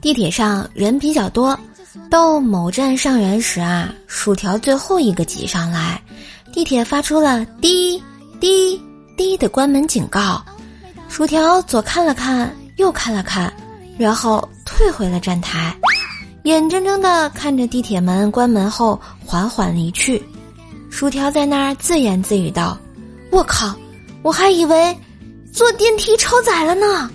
地铁上人比较多，到某站上人时啊，薯条最后一个挤上来，地铁发出了滴滴滴的关门警告。薯条左看了看，右看了看，然后退回了站台，眼睁睁的看着地铁门关门后缓缓离去。薯条在那儿自言自语道：“我靠，我还以为坐电梯超载了呢。”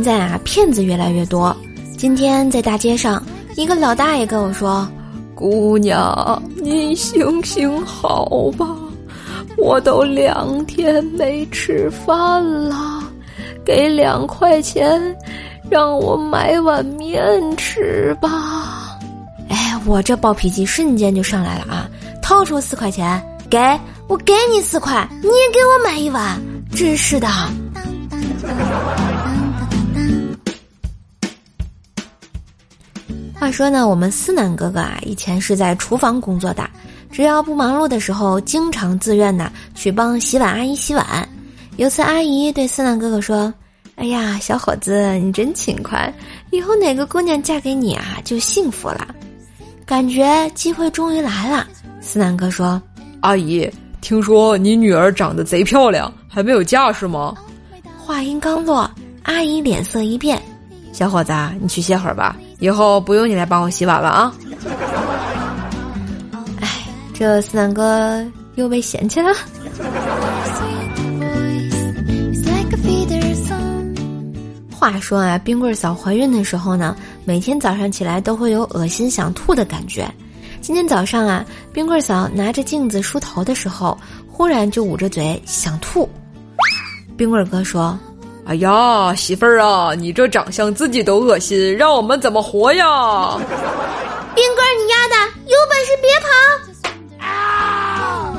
现在啊，骗子越来越多。今天在大街上，一个老大爷跟我说。姑娘，你行行好吧，我都两天没吃饭了，给两块钱，让我买碗面吃吧。哎，我这暴脾气瞬间就上来了啊！掏出四块钱，给我给你四块，你也给我买一碗，真是的。话说呢，我们思南哥哥啊，以前是在厨房工作的，只要不忙碌的时候，经常自愿呢去帮洗碗阿姨洗碗。有次阿姨对思南哥哥说：“哎呀，小伙子，你真勤快，以后哪个姑娘嫁给你啊，就幸福了。”感觉机会终于来了。思南哥说：“阿姨，听说你女儿长得贼漂亮，还没有嫁是吗？”话音刚落，阿姨脸色一变：“小伙子，你去歇会儿吧。”以后不用你来帮我洗碗了啊！哎，这思南哥又被嫌弃了。话说啊，冰棍嫂怀孕的时候呢，每天早上起来都会有恶心想吐的感觉。今天早上啊，冰棍嫂拿着镜子梳头的时候，忽然就捂着嘴想吐。冰棍哥说。哎呀，媳妇儿啊，你这长相自己都恶心，让我们怎么活呀？冰棍儿，你丫的，有本事别跑！啊！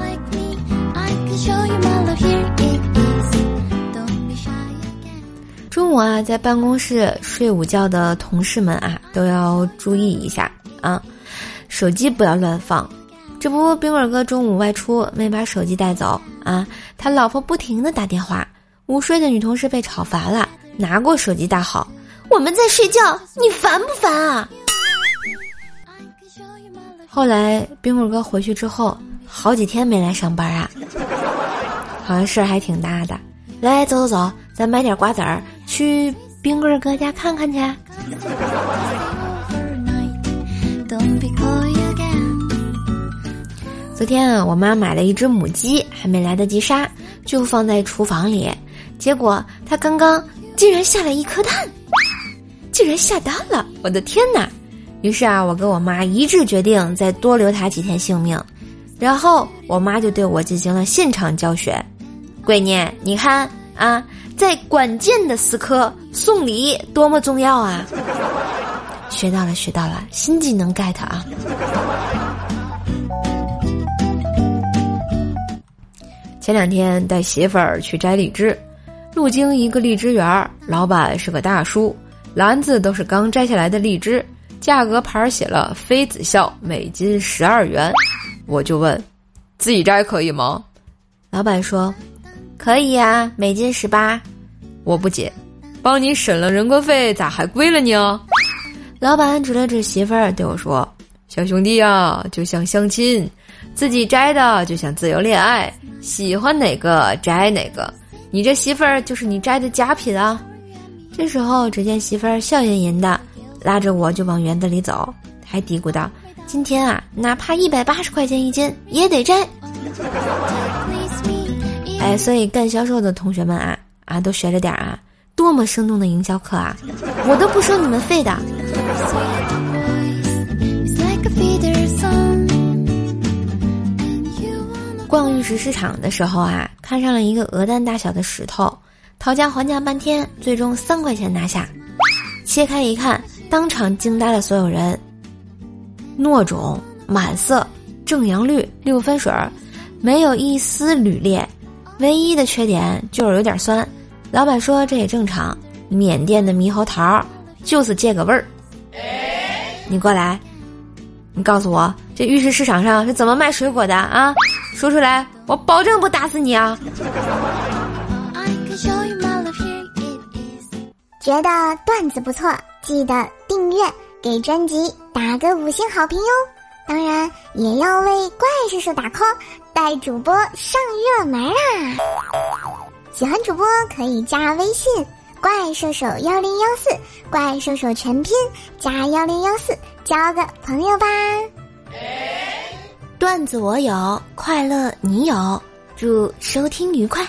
中午啊，在办公室睡午觉的同事们啊，都要注意一下啊，手机不要乱放。这不，冰棍哥中午外出没把手机带走啊，他老婆不停的打电话。午睡的女同事被吵烦了，拿过手机大吼：“我们在睡觉，你烦不烦啊？”后来冰棍哥回去之后，好几天没来上班啊，好像事儿还挺大的。来，走走走，咱买点瓜子儿去冰棍哥家看看去。昨天啊，我妈买了一只母鸡，还没来得及杀，就放在厨房里。结果他刚刚竟然下了一颗蛋，竟然下蛋了！我的天哪！于是啊，我跟我妈一致决定再多留他几天性命。然后我妈就对我进行了现场教学：“闺女，你看啊，在关键的时刻送礼多么重要啊！”学到了，学到了，新技能 get 啊！前两天带媳妇儿去摘荔枝。路经一个荔枝园，老板是个大叔，篮子都是刚摘下来的荔枝，价格牌写了“妃子笑”，每斤十二元。我就问：“自己摘可以吗？”老板说：“可以呀，每斤十八。”我不解：“帮你省了人工费，咋还贵了你啊？”老板指了指媳妇儿对我说：“小兄弟啊，就像相亲，自己摘的就像自由恋爱，喜欢哪个摘哪个。”你这媳妇儿就是你摘的假品啊！这时候，只见媳妇儿笑吟吟的拉着我就往园子里走，还嘀咕道：“今天啊，哪怕一百八十块钱一斤也得摘。”哎，所以干销售的同学们啊啊，都学着点啊！多么生动的营销课啊！我都不收你们费的。逛玉石市场的时候啊，看上了一个鹅蛋大小的石头，讨价还价半天，最终三块钱拿下。切开一看，当场惊呆了所有人。糯种、满色、正阳绿、六分水儿，没有一丝铝裂，唯一的缺点就是有点酸。老板说这也正常，缅甸的猕猴桃就是这个味儿。你过来，你告诉我这玉石市场上是怎么卖水果的啊？说出来，我保证不打死你啊！觉得段子不错，记得订阅，给专辑打个五星好评哟！当然也要为怪叔叔打 call，带主播上热门啦！喜欢主播可以加微信“怪兽手幺零幺四”，怪兽手全拼加幺零幺四，交个朋友吧！段子我有，快乐你有，祝收听愉快。